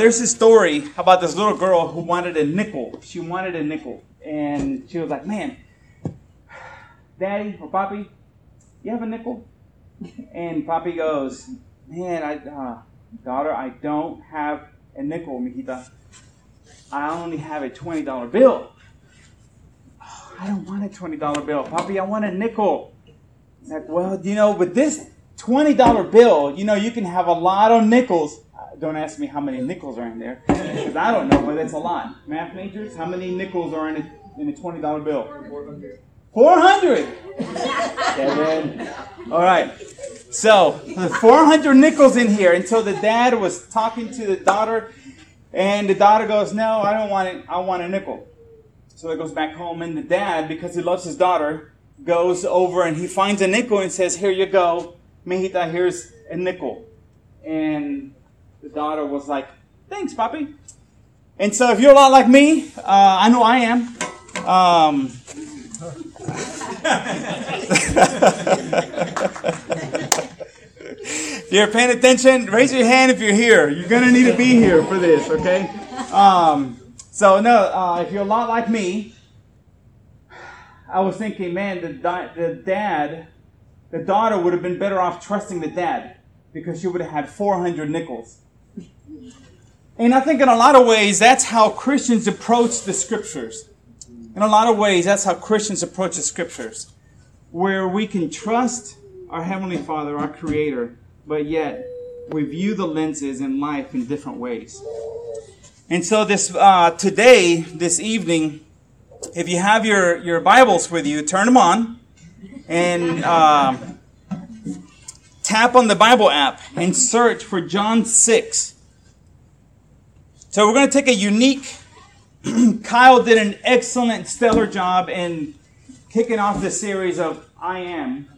there's this story about this little girl who wanted a nickel. She wanted a nickel. And she was like, man, daddy or papi, you have a nickel? And papi goes, man, I, uh, daughter, I don't have a nickel, mijita. I only have a $20 bill. Oh, I don't want a $20 bill. Papi, I want a nickel. Like, well, you know, with this $20 bill, you know, you can have a lot of nickels. Don't ask me how many nickels are in there, because I don't know, but it's a lot. Math majors, how many nickels are in a, in a $20 bill? 400! Kevin. All right. So, there's 400 nickels in here. until the dad was talking to the daughter, and the daughter goes, No, I don't want it. I want a nickel. So he goes back home, and the dad, because he loves his daughter, goes over and he finds a nickel and says, Here you go. Mijita, here's a nickel. And the daughter was like, Thanks, Papi. And so if you're a lot like me, uh, I know I am. Um, if you're paying attention, raise your hand if you're here. You're going to need to be here for this, okay? Um, so, no, uh, if you're a lot like me, I was thinking, man, the, di- the dad, the daughter would have been better off trusting the dad because she would have had 400 nickels. And I think in a lot of ways, that's how Christians approach the scriptures. In a lot of ways, that's how Christians approach the scriptures, where we can trust our Heavenly Father, our Creator, but yet we view the lenses in life in different ways. And so, this uh, today, this evening, if you have your, your Bibles with you, turn them on and uh, tap on the Bible app and search for John 6. So, we're going to take a unique Kyle did an excellent, stellar job in kicking off the series of I Am,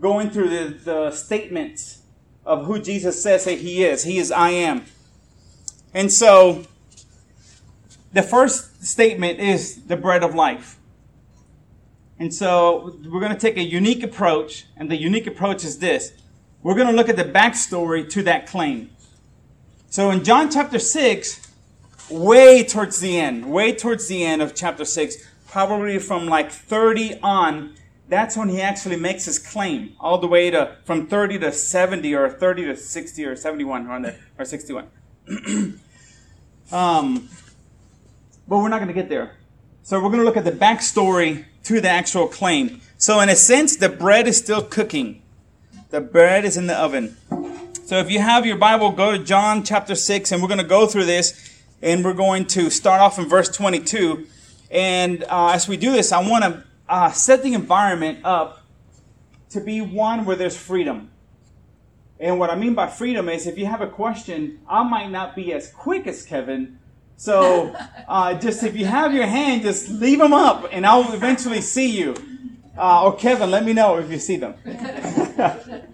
going through the, the statements of who Jesus says that He is. He is I Am. And so, the first statement is the bread of life. And so, we're going to take a unique approach, and the unique approach is this we're going to look at the backstory to that claim. So, in John chapter 6, way towards the end, way towards the end of chapter 6, probably from like 30 on, that's when he actually makes his claim, all the way to from 30 to 70 or 30 to 60 or 71 or, there, or 61. um, but we're not going to get there. So we're going to look at the backstory to the actual claim. So in a sense, the bread is still cooking. The bread is in the oven. So if you have your Bible, go to John chapter 6, and we're going to go through this and we're going to start off in verse 22. And uh, as we do this, I want to uh, set the environment up to be one where there's freedom. And what I mean by freedom is if you have a question, I might not be as quick as Kevin. So uh, just if you have your hand, just leave them up and I'll eventually see you. Uh, or Kevin, let me know if you see them.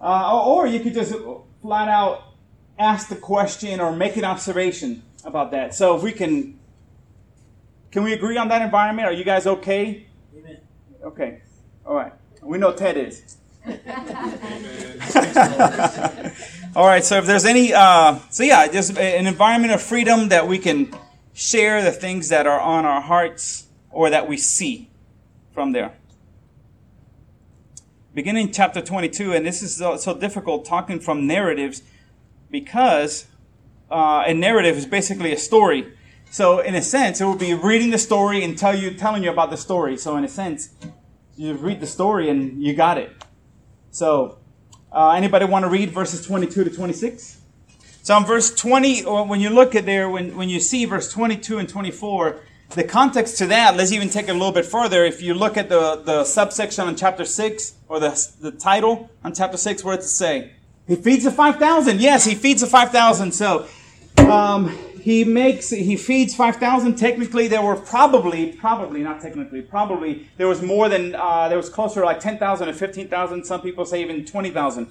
Uh, or you could just flat out ask the question or make an observation about that. So if we can, can we agree on that environment? Are you guys okay? Amen. Okay. All right. We know Ted is. All right. So if there's any, uh, so yeah, just an environment of freedom that we can share the things that are on our hearts or that we see from there. Beginning chapter 22, and this is so, difficult talking from narratives because uh, a narrative is basically a story. So in a sense, it would be reading the story and tell you, telling you about the story. So in a sense, you read the story and you got it. So uh, anybody want to read verses 22 to 26? So in verse 20, when you look at there, when, when you see verse 22 and 24, the context to that, let's even take it a little bit further. If you look at the, the subsection on chapter 6, or the, the title on chapter 6, where it say? He feeds the 5,000. Yes, he feeds the 5,000. So, um, he makes, he feeds 5,000. Technically, there were probably, probably, not technically, probably, there was more than, uh, there was closer to like 10,000 or 15,000. Some people say even 20,000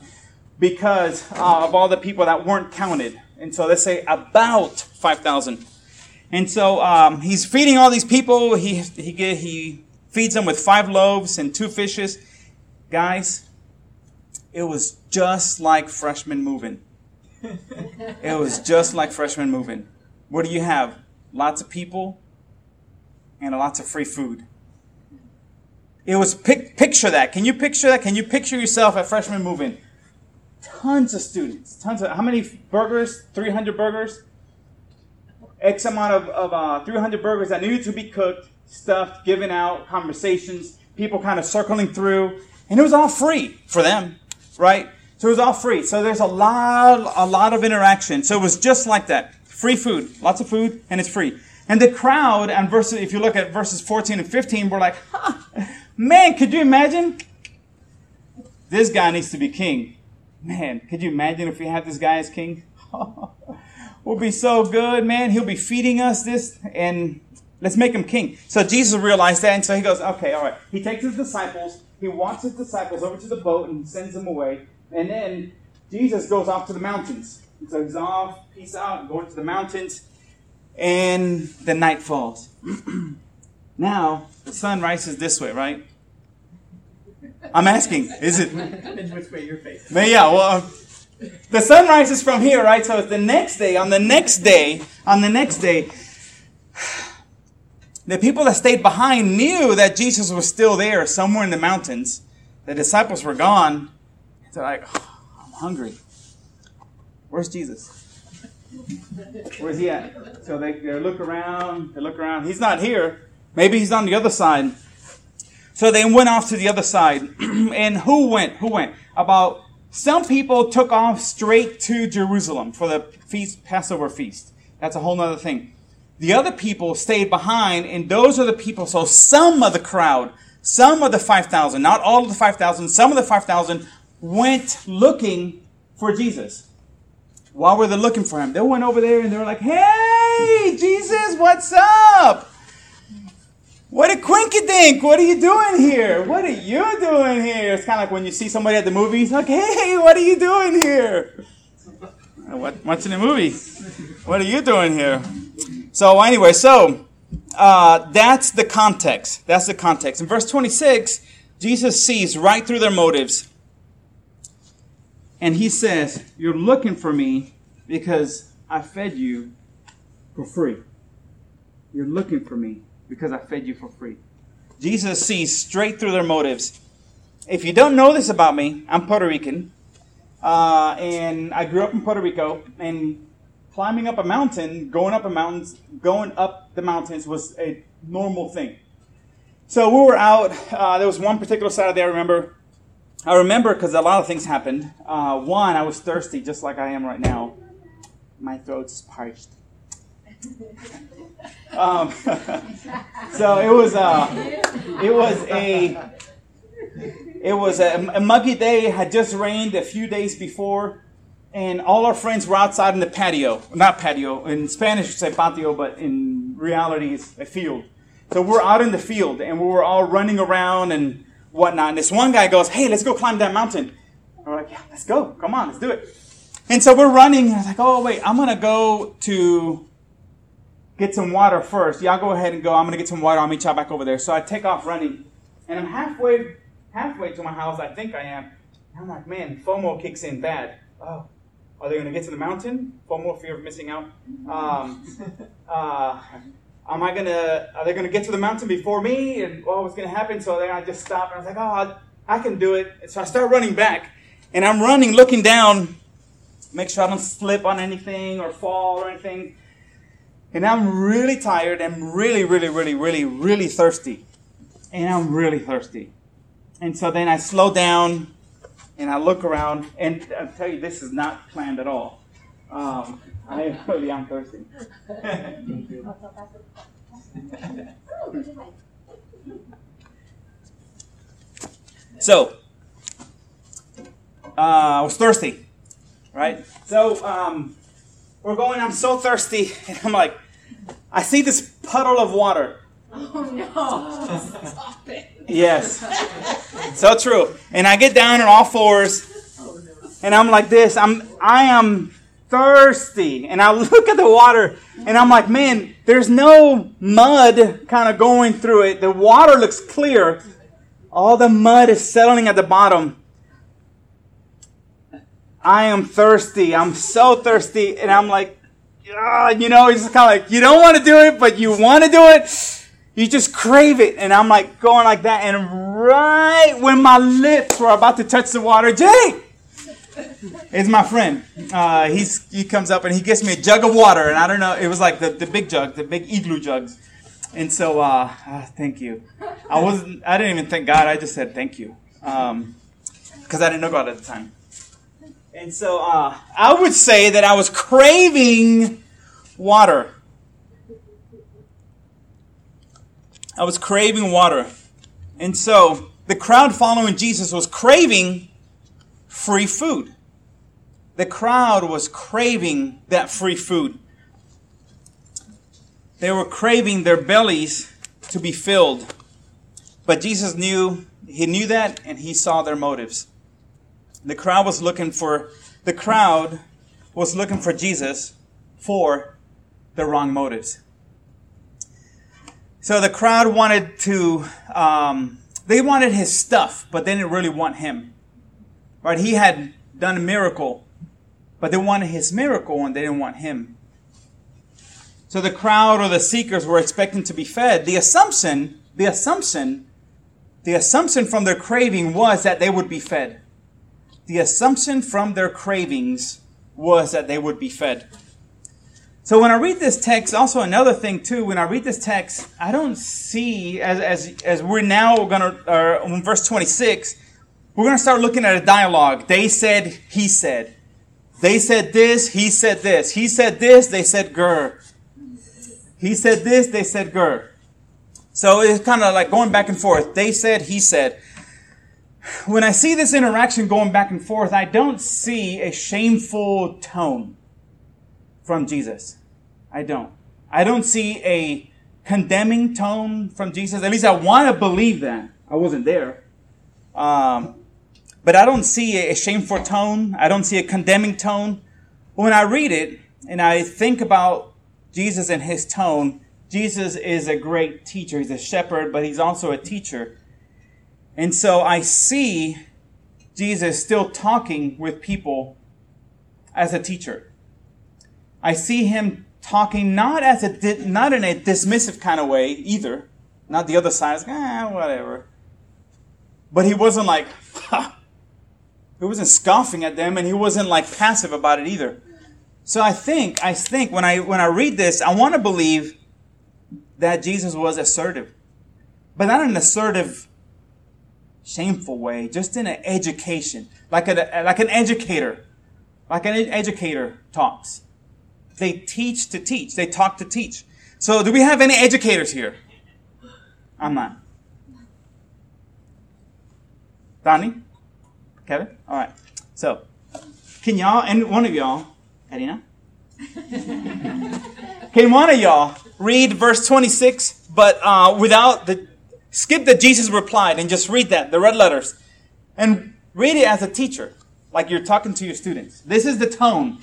because uh, of all the people that weren't counted. And so let's say about 5,000. And so um, he's feeding all these people. He, he, he feeds them with five loaves and two fishes. Guys, it was just like freshman moving. It was just like freshman moving. What do you have? Lots of people and lots of free food. It was pic- picture that. Can you picture that? Can you picture yourself at freshman moving? Tons of students. Tons of how many burgers? 300 burgers? X amount of, of uh, 300 burgers that needed to be cooked, stuffed, given out, conversations, people kind of circling through, and it was all free for them, right? So it was all free. So there's a lot, a lot of interaction. So it was just like that. Free food, lots of food, and it's free. And the crowd, and verses, if you look at verses 14 and 15, we're like, man, could you imagine? This guy needs to be king. Man, could you imagine if we had this guy as king? we'll be so good, man. He'll be feeding us this, and let's make him king. So Jesus realized that, and so he goes, okay, all right. He takes his disciples, he walks his disciples over to the boat and sends them away. And then Jesus goes off to the mountains. So he's off, peace out, going to the mountains. And the night falls. now, the sun rises this way, right? I'm asking, is it? Which way your face? But yeah, well, the sun rises from here, right? So it's the next day. On the next day, on the next day, the people that stayed behind knew that Jesus was still there somewhere in the mountains. The disciples were gone. They're like, oh, I'm hungry. Where's Jesus? Where's he at? So they, they look around, they look around. He's not here. Maybe he's on the other side. So they went off to the other side. and who went? Who went? About some people took off straight to Jerusalem for the feast, Passover feast. That's a whole other thing. The other people stayed behind, and those are the people. So some of the crowd, some of the 5,000, not all of the 5,000, some of the 5,000 went looking for Jesus. While were they looking for him? They went over there and they were like, Hey, Jesus, what's up? What a quinky dink. What are you doing here? What are you doing here? It's kind of like when you see somebody at the movies, like, Hey, what are you doing here? What, watching a movie. What are you doing here? So, anyway, so uh, that's the context. That's the context. In verse 26, Jesus sees right through their motives and he says, You're looking for me because I fed you for free. You're looking for me because I fed you for free. Jesus sees straight through their motives. If you don't know this about me, I'm Puerto Rican. Uh, and I grew up in Puerto Rico. And climbing up a mountain, going up a mountains, going up the mountains was a normal thing. So we were out. Uh, there was one particular Saturday I remember I remember because a lot of things happened. Uh, one, I was thirsty, just like I am right now. My throat's parched. Um, so it was uh, it was a it was a, a muggy day. Had just rained a few days before, and all our friends were outside in the patio. Not patio in Spanish, you say patio, but in reality, it's a field. So we're out in the field, and we were all running around and whatnot. And this one guy goes, Hey, let's go climb that mountain. we're like, Yeah, let's go. Come on, let's do it. And so we're running. And I was like, Oh, wait, I'm to go to get some water first. Y'all go ahead and go. I'm going to get some water. I'll meet y'all back over there. So I take off running. And I'm halfway, halfway to my house. I think I am. And I'm like, Man, FOMO kicks in bad. Oh, are they going to get to the mountain? FOMO, fear of missing out. Um, uh, am I gonna, are they gonna get to the mountain before me? And what was gonna happen? So then I just stopped and I was like, oh, I, I can do it. And so I start running back. And I'm running, looking down, make sure I don't slip on anything or fall or anything. And I'm really tired. I'm really, really, really, really, really thirsty. And I'm really thirsty. And so then I slow down and I look around. And I tell you, this is not planned at all. Um, I really am thirsty. so, uh, I was thirsty, right? So, um, we're going, I'm so thirsty, and I'm like, I see this puddle of water. Oh no! Stop it. Yes. so true. And I get down on all fours, and I'm like this. I'm, I am thirsty. And I look at the water and I'm like, man, there's no mud kind of going through it. The water looks clear. All the mud is settling at the bottom. I am thirsty. I'm so thirsty. And I'm like, ah, you know, it's kind of like, you don't want to do it, but you want to do it. You just crave it. And I'm like going like that. And right when my lips were about to touch the water, Jay, is my friend. Uh, he's, he comes up and he gives me a jug of water. And I don't know, it was like the, the big jug, the big igloo jugs. And so, uh, uh, thank you. I wasn't, I didn't even thank God. I just said thank you. Um, because I didn't know God at the time. And so uh, I would say that I was craving water. I was craving water. And so the crowd following Jesus was craving free food. The crowd was craving that free food. They were craving their bellies to be filled. But Jesus knew, he knew that and he saw their motives. The crowd was looking for the crowd was looking for Jesus for the wrong motives. So the crowd wanted to um, they wanted his stuff, but they didn't really want him. Right? He had done a miracle, but they wanted his miracle and they didn't want him. So the crowd or the seekers were expecting to be fed. The assumption, the assumption, the assumption from their craving was that they would be fed. The assumption from their cravings was that they would be fed. So when I read this text, also another thing too, when I read this text, I don't see, as, as, as we're now to, uh, in verse 26, we're to start looking at a dialogue. They said, he said. They said this, he said this. He said this, they said grr. He said this, they said grr. So it's kind of like going back and forth. They said, he said. When I see this interaction going back and forth, I don't see a shameful tone from Jesus. I don't. I don't see a condemning tone from Jesus. At least I want to believe that. I wasn't there. Um, but I don't see a shameful tone. I don't see a condemning tone. When I read it and I think about Jesus and his tone, Jesus is a great teacher. He's a shepherd, but he's also a teacher. And so I see Jesus still talking with people as a teacher. I see him talking not as a not in a dismissive kind of way either, not the other side, like, ah, whatever. But he wasn't like, ha. he wasn't scoffing at them, and he wasn't like passive about it either. So I think, I think when I, when I read this, I want to believe that Jesus was assertive. But not an assertive, shameful way, just in an education. Like, a, like an educator. Like an educator talks. They teach to teach. They talk to teach. So do we have any educators here? I'm not. Donnie? Kevin? All right. So, can y'all, and one of y'all, Karina? Can one of y'all read verse 26, but uh, without the, skip the Jesus replied and just read that, the red letters, and read it as a teacher, like you're talking to your students. This is the tone.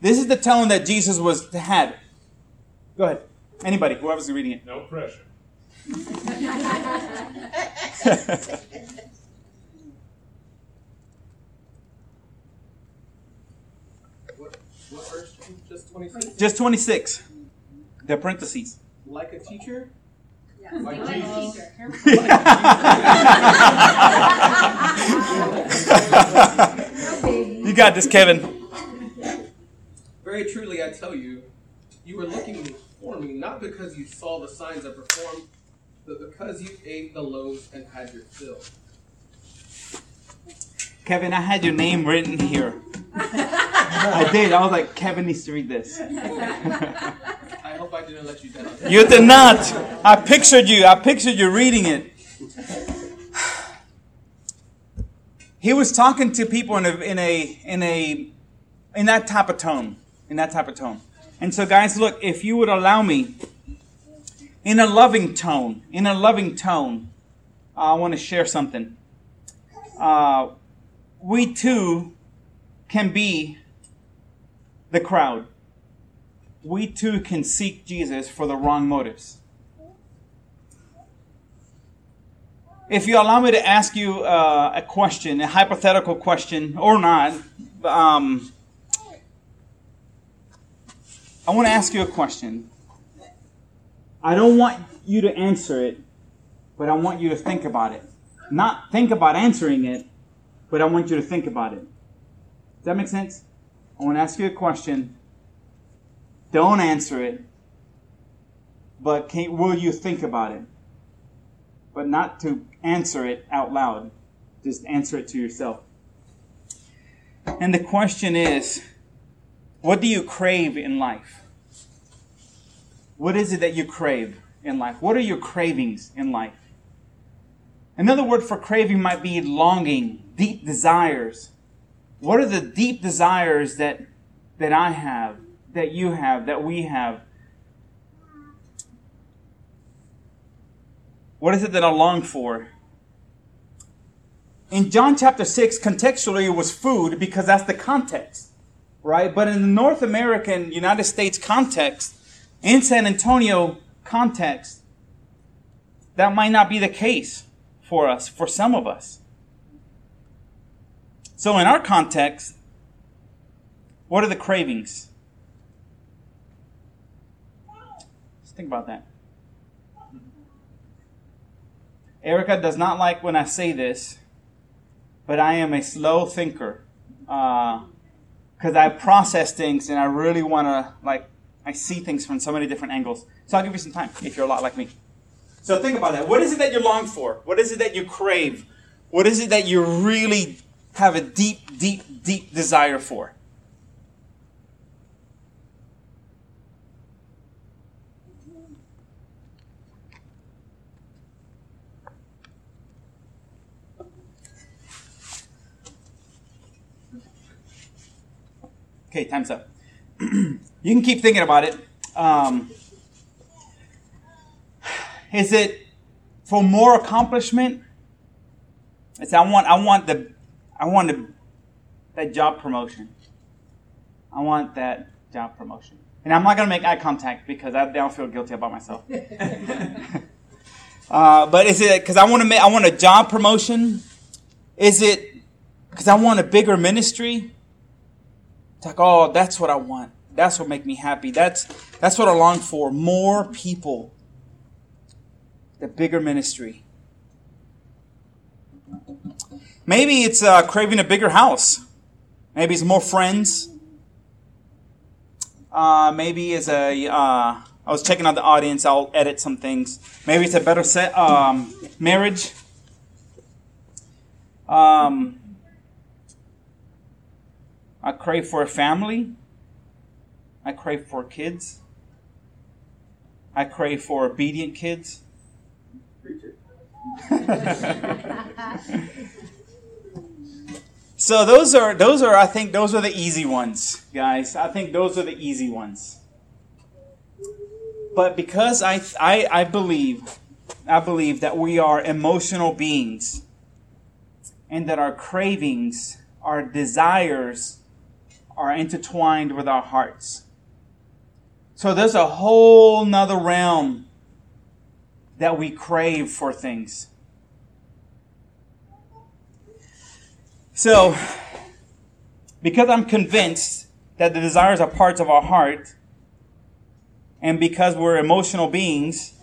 This is the tone that Jesus was had. Go ahead. Anybody, whoever's reading it. No pressure. What verse? Just 26? Just 26. The parentheses. Like a teacher? Like Like Jesus. you got this, Kevin. Very truly, I tell you, you were looking for me not because you saw the signs I performed, but because you ate the loaves and had your fill. Kevin, I had your name written here. I did. I was like, Kevin needs to read this. I hope I didn't let you down. You did not. I pictured you. I pictured you reading it. He was talking to people in a in a in a in that type of tone. In that type of tone. And so guys, look, if you would allow me in a loving tone, in a loving tone, I want to share something. Uh, we too can be the crowd we too can seek Jesus for the wrong motives. If you allow me to ask you uh, a question, a hypothetical question or not, um, I want to ask you a question. I don't want you to answer it, but I want you to think about it. Not think about answering it, but I want you to think about it. That make sense? I want to ask you a question. Don't answer it, but can, will you think about it? But not to answer it out loud. Just answer it to yourself. And the question is what do you crave in life? What is it that you crave in life? What are your cravings in life? Another word for craving might be longing, deep desires. What are the deep desires that, that I have, that you have, that we have? What is it that I long for? In John chapter 6, contextually, it was food because that's the context, right? But in the North American, United States context, in San Antonio context, that might not be the case for us, for some of us. So, in our context, what are the cravings? Let's think about that. Erica does not like when I say this, but I am a slow thinker because uh, I process things and I really want to like I see things from so many different angles. So I'll give you some time if you're a lot like me. So think about that. What is it that you long for? What is it that you crave? What is it that you really have a deep, deep, deep desire for? Okay, time's up. you can keep thinking about it. Um, is it for more accomplishment? It's I want I want the I want that job promotion. I want that job promotion. And I'm not going to make eye contact because I don't feel guilty about myself. uh, but is it because I want to make I want a job promotion? Is it because I want a bigger ministry? It's like, oh, that's what I want. That's what make me happy. That's that's what I long for. More people. The bigger ministry. Maybe it's uh, craving a bigger house. Maybe it's more friends. Uh, maybe it's a. Uh, I was checking out the audience. I'll edit some things. Maybe it's a better set um, marriage. Um, I crave for a family. I crave for kids. I crave for obedient kids. so those are those are I think those are the easy ones, guys. I think those are the easy ones. But because I I, I believe I believe that we are emotional beings and that our cravings, our desires are intertwined with our hearts. So there's a whole nother realm that we crave for things. So, because I'm convinced that the desires are parts of our heart, and because we're emotional beings,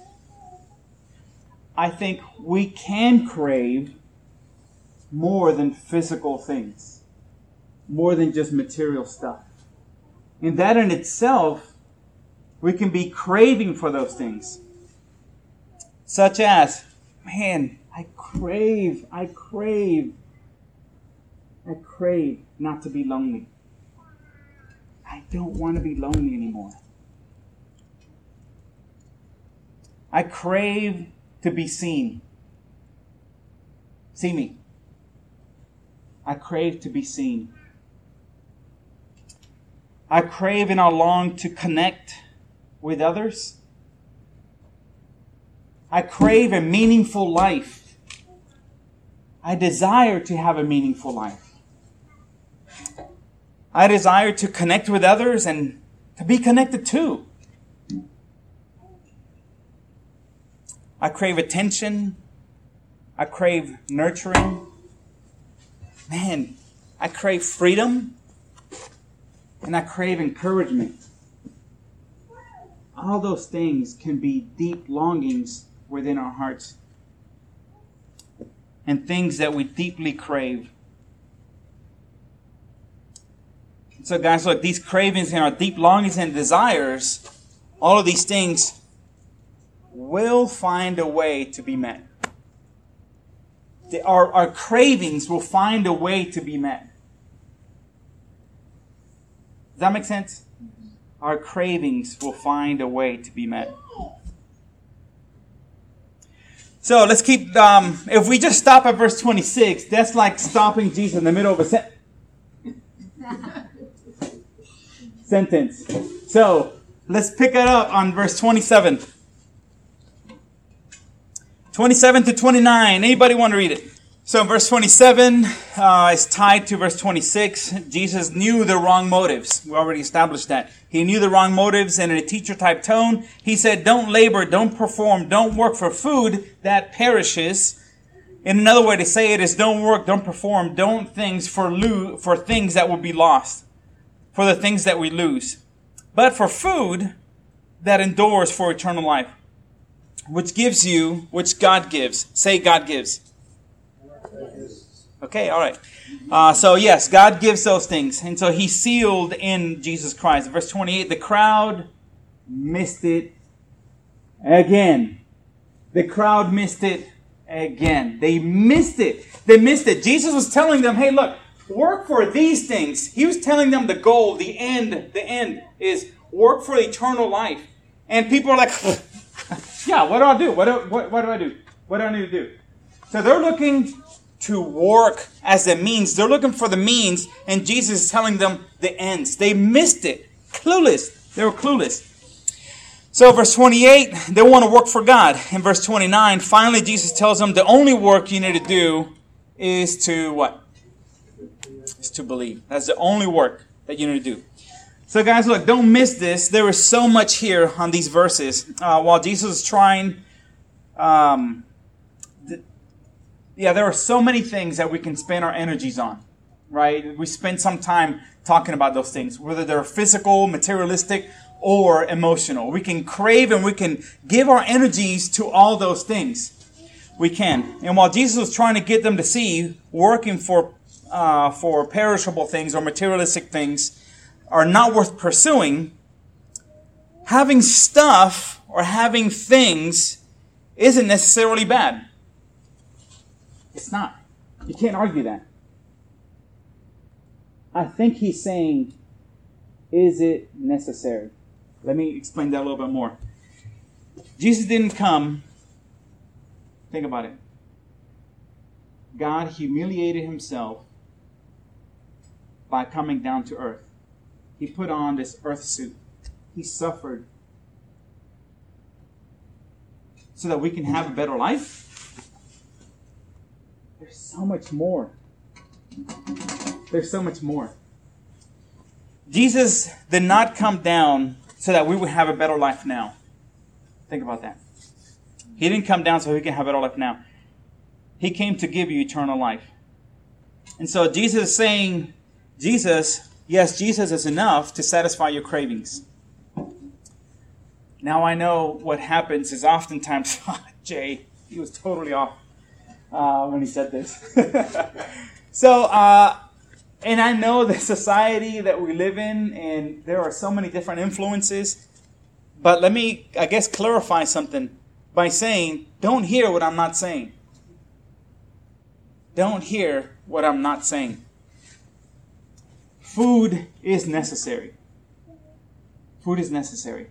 I think we can crave more than physical things more than just material stuff. And that in itself, we can be craving for those things. Such as, man, I crave, I crave, I crave not to be lonely. I don't want to be lonely anymore. I crave to be seen. See me. I crave to be seen. I crave and I long to connect with others. I crave a meaningful life. I desire to have a meaningful life. I desire to connect with others and to be connected to. I crave attention. I crave nurturing. Man, I crave freedom. and I crave encouragement. All those things can be deep longings within our hearts and things that we deeply crave. So, guys, look, these cravings and our deep longings and desires, all of these things will find a way to be met. The, our, our cravings will find a way to be met. Does that make sense? Our cravings will find a way to be met. So let's keep, um, if we just stop at verse 26, that's like stopping Jesus in the middle of a sentence. sentence. So let's pick it up on verse 27. 27 to 29. Anybody want to read it? So verse 27 uh, is tied to verse 26. Jesus knew the wrong motives. We already established that. He knew the wrong motives and in a teacher type tone, he said, don't labor, don't perform, don't work for food that perishes. In another way to say it is don't work, don't perform, don't things for lo- for things that will be lost, for the things that we lose, but for food that endures for eternal life, which gives you, which God gives. Say God gives. Okay, all right. Uh, so, yes, God gives those things. And so he sealed in Jesus Christ. Verse 28 the crowd missed it again. The crowd missed it again. They missed it. They missed it. Jesus was telling them, hey, look, work for these things. He was telling them the goal, the end, the end is work for eternal life. And people are like, yeah, what do I do? What do, what, what do I do? What do I need to do? So they're looking to work as a means. They're looking for the means, and Jesus is telling them the ends. They missed it. Clueless. They were clueless. So, verse 28, they want to work for God. In verse 29, finally, Jesus tells them the only work you need to do is to what? Is to believe. That's the only work that you need to do. So, guys, look, don't miss this. There is so much here on these verses. Uh, while Jesus is trying um, yeah, there are so many things that we can spend our energies on, right? We spend some time talking about those things, whether they're physical, materialistic, or emotional. We can crave and we can give our energies to all those things. We can. And while Jesus was trying to get them to see working for uh, for perishable things or materialistic things are not worth pursuing, having stuff or having things isn't necessarily bad. It's not. You can't argue that. I think he's saying, is it necessary? Let me explain that a little bit more. Jesus didn't come, think about it. God humiliated himself by coming down to earth. He put on this earth suit. He suffered so that we can have a better life. There's so much more. There's so much more. Jesus did not come down so that we would have a better life now. Think about that. He didn't come down so we can have a better life now. He came to give you eternal life. And so Jesus is saying, Jesus, yes, Jesus is enough to satisfy your cravings. Now I know what happens is oftentimes, Jay, he was totally off uh, when he said this. so, uh, and I know the society that we live in, and there are so many different influences. But let me, I guess, clarify something by saying, don't hear what I'm not saying. Don't hear what I'm not saying. Food is necessary. Food is necessary.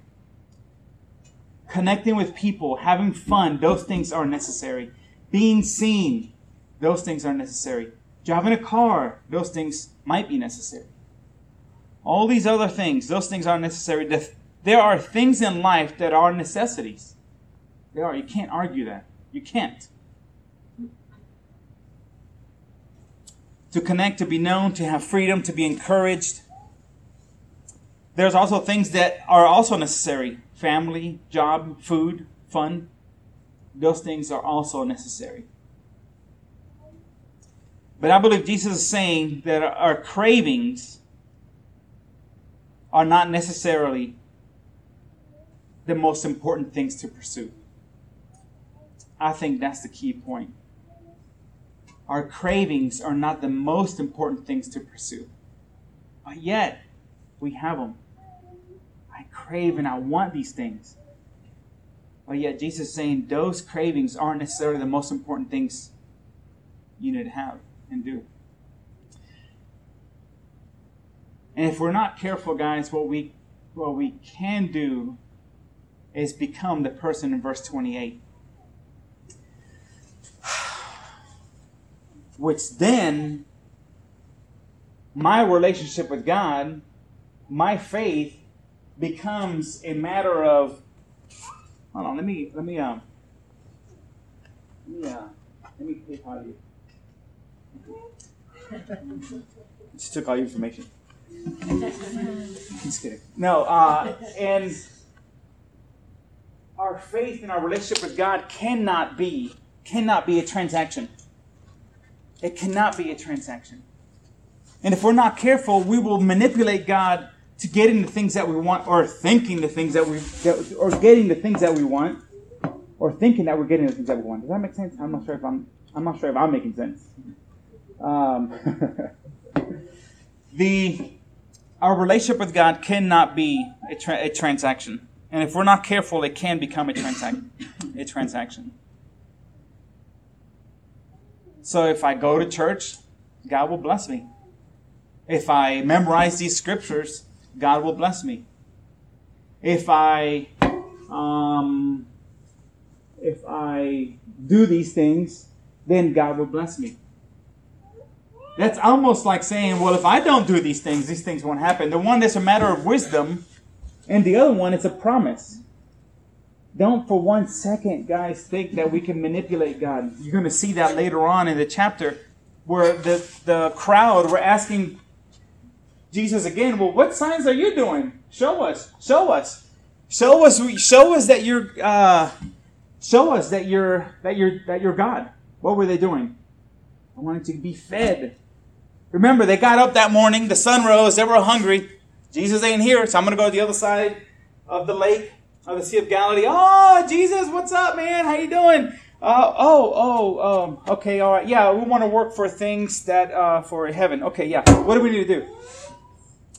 Connecting with people, having fun, those things are necessary being seen, those things are necessary. Driving a car, those things might be necessary. All these other things, those things are necessary. There are things in life that are necessities. They are. You can't argue that. You can't. To connect, to be known, to have freedom, to be encouraged. There's also things that are also necessary family, job, food, fun those things are also necessary. But I believe Jesus is saying that our cravings are not necessarily the most important things to pursue. I think that's the key point. Our cravings are not the most important things to pursue. But yet, we have them. I crave and I want these things. But yet, Jesus is saying those cravings aren't necessarily the most important things you need to have and do. And if we're not careful, guys, what we what we can do is become the person in verse 28. Which then my relationship with God, my faith becomes a matter of hold on, let me let me um yeah, let me take PayPal you. Just took all your information. Just kidding. No, uh, and our faith and our relationship with God cannot be cannot be a transaction. It cannot be a transaction. And if we're not careful, we will manipulate God to getting the things that we want, or thinking the things that we, that, or getting the things that we want, or thinking that we're getting the things that we want. Does that make sense? I'm not sure if I'm, I'm not sure if I'm making sense. Um, the our relationship with God cannot be a, tra- a transaction, and if we're not careful, it can become a transaction. a transaction. So if I go to church, God will bless me. If I memorize these scriptures, God will bless me. If I um, if I do these things, then God will bless me. That's almost like saying, well, if I don't do these things, these things won't happen. The one that's a matter of wisdom, and the other one is a promise. Don't for one second, guys, think that we can manipulate God. You're going to see that later on in the chapter where the, the crowd were asking Jesus again, well, what signs are you doing? Show us. Show us. Show us. Show us that you're. Uh, show us that you're that you're that you're God. What were they doing? I wanted to be fed. Remember, they got up that morning. The sun rose. They were hungry. Jesus ain't here, so I'm going to go to the other side of the lake of the Sea of Galilee. Oh, Jesus, what's up, man? How you doing? Uh, oh, oh, um, okay, all right. Yeah, we want to work for things that uh, for heaven. Okay, yeah. What do we need to do?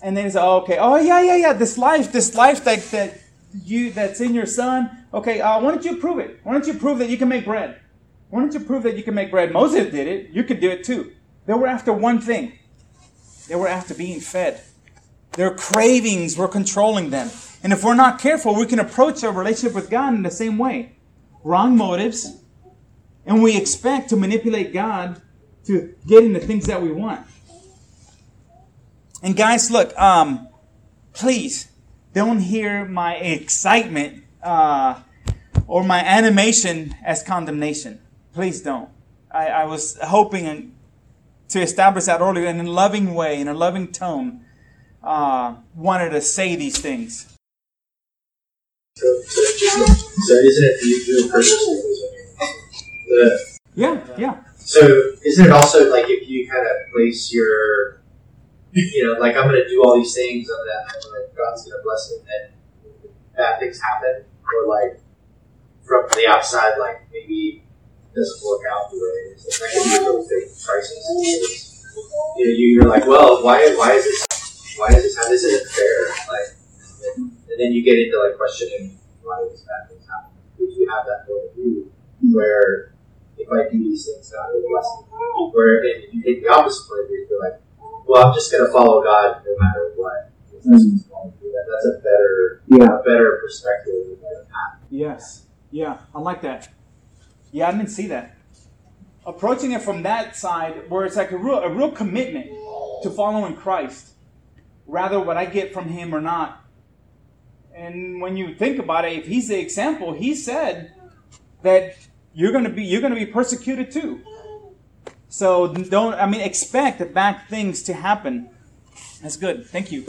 And then he said, oh, okay. Oh, yeah, yeah, yeah. This life, this life that that you that's in your son. Okay, uh, why don't you prove it? Why don't you prove that you can make bread? Why don't you prove that you can make bread? Moses did it. You could do it too. They were after one thing. They were after being fed. Their cravings were controlling them. And if we're not careful, we can approach our relationship with God in the same way. Wrong motives. And we expect to manipulate God to getting the things that we want. And guys, look, um, please don't hear my excitement uh, or my animation as condemnation. Please don't. I, I was hoping to establish that earlier in a loving way, in a loving tone, uh, wanted to say these things. So, so isn't it purposely? The, Yeah, yeah. so isn't it also like if you kind of place your, you know, like I'm going to do all these things, I'm gonna, I'm God's going to bless it, and bad things happen, or like from the outside, like maybe it doesn't work out the way it is. That can be a real big crisis. You know, you're like, well, why, why is this, why is this, how this isn't fair? Like, and, and then you get into like questioning why these bad things happen. If you have that point of view, where if I do these things, God will bless me. Where if you take the opposite point of view, you're like, well, I'm just going to follow God no matter what. That's what's going to do that. That's a better, Yeah. a better perspective, a better path. Yes. Yeah, I like that. Yeah, I didn't see that. Approaching it from that side, where it's like a real, a real commitment to following Christ, rather what I get from Him or not. And when you think about it, if He's the example, He said that you're gonna be you're gonna be persecuted too. So don't I mean expect the bad things to happen. That's good. Thank you.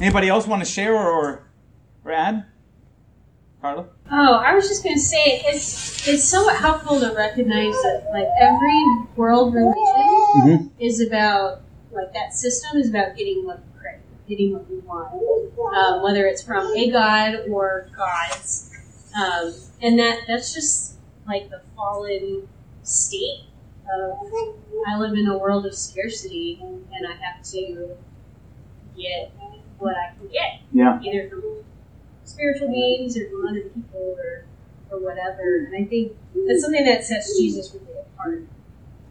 Anybody else want to share or, or, or add? Carla? Oh, I was just gonna say it's it's somewhat helpful to recognize that like every world religion Mm-hmm. is about like that system is about getting what you crave. Getting what we want, um, whether it's from a god or gods, um, and that that's just like the fallen state of I live in a world of scarcity, and I have to get what I can get, Yeah. either from spiritual beings or from other people or or whatever. And I think that's something that sets Jesus really apart.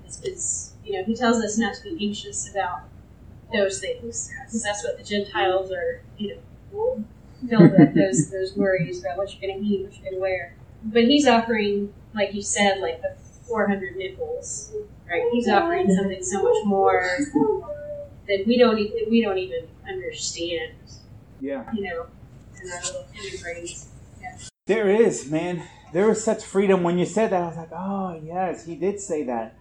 Is, is you know he tells us not to be anxious about those things because that's what the Gentiles are you know filled with those those worries about what you're going to eat, what you're going to wear. But he's offering, like you said, like the 400 nipples, right? He's offering something so much more that we don't e- that we don't even understand, Yeah. you know, in our little human brains. There is, man. There is such freedom. When you said that, I was like, oh, yes, he did say that.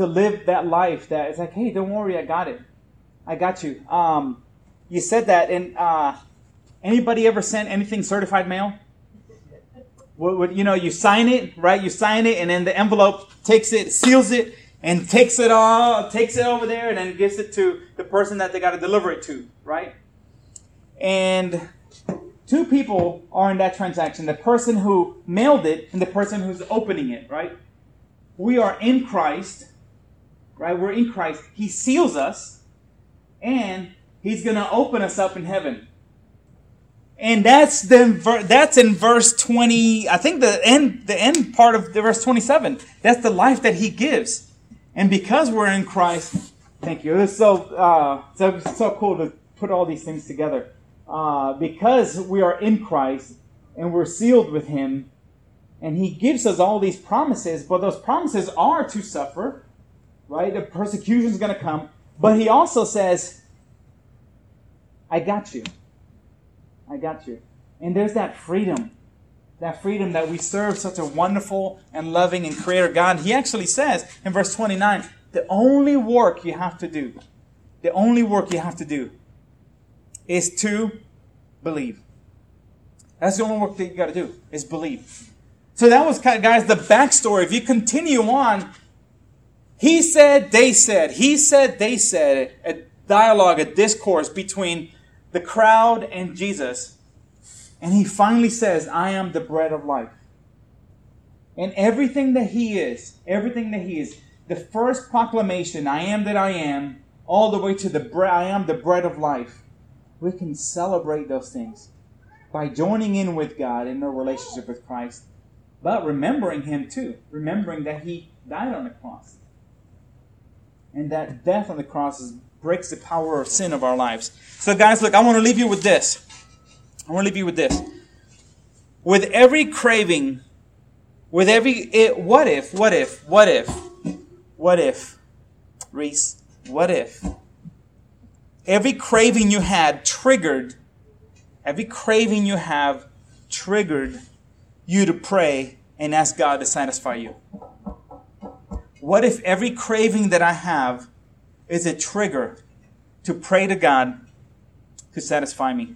To live that life that it's like, hey, don't worry, I got it. I got you. Um, you said that, and uh, anybody ever sent anything certified mail? What, what, you know, you sign it, right? You sign it, and then the envelope takes it, seals it, and takes it all, takes it over there, and then gives it to the person that they got to deliver it to, right? And two people are in that transaction the person who mailed it and the person who's opening it, right? We are in Christ, right? We're in Christ. He seals us, and He's going to open us up in heaven. And that's the that's in verse 20. I think the end the end part of the verse 27. That's the life that he gives. And because we're in Christ, thank you. It's so uh, so so cool to put all these things together. Uh, because we are in Christ and we're sealed with Him, and He gives us all these promises, but those promises are to suffer, right? The persecution is going to come, but He also says, "I got you. I got you." And there's that freedom, that freedom that we serve such a wonderful and loving and creator God. He actually says in verse 29, the only work you have to do, the only work you have to do is to believe. That's the only work that you got to do is believe. So that was, kind of, guys, the backstory. If you continue on, he said, they said, he said, they said, a dialogue, a discourse between the crowd and Jesus. And he finally says, I am the bread of life. And everything that he is, everything that he is, the first proclamation, I am that I am, all the way to the bread, I am the bread of life we can celebrate those things by joining in with God in our relationship with Christ, but remembering Him too, remembering that He died on the cross. And that death on the cross is, breaks the power of sin of our lives. So, guys, look, I want to leave you with this. I want to leave you with this. With every craving, with every it, what if, what if, what if, what if, Reese, what if every craving you had triggered, every craving you have triggered you to pray and ask God to satisfy you? What if every craving that I have is a trigger to pray to God to satisfy me?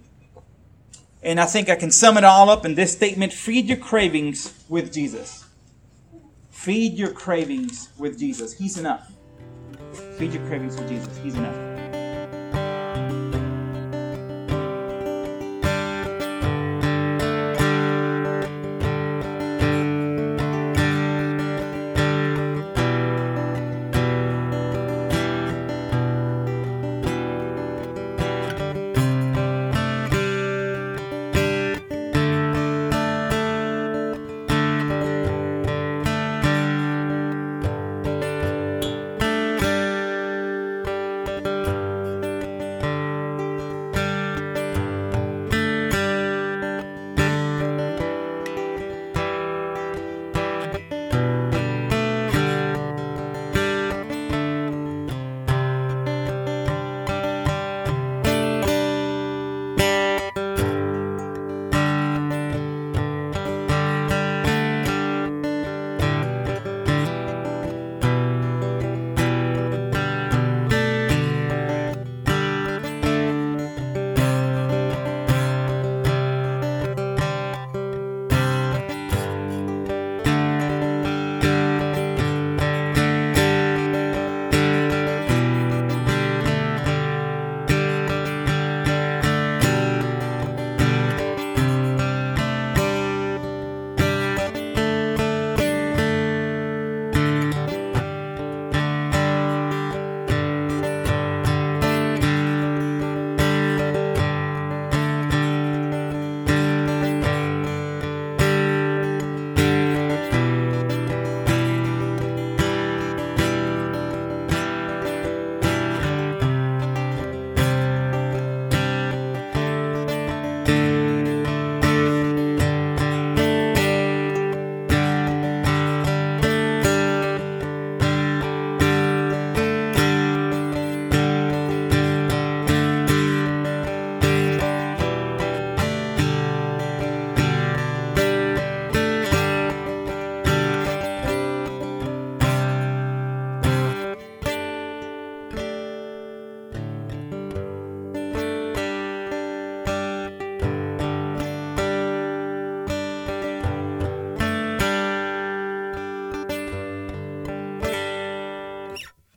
And I think I can sum it all up in this statement feed your cravings with Jesus. Feed your cravings with Jesus. He's enough. Feed your cravings with Jesus. He's enough.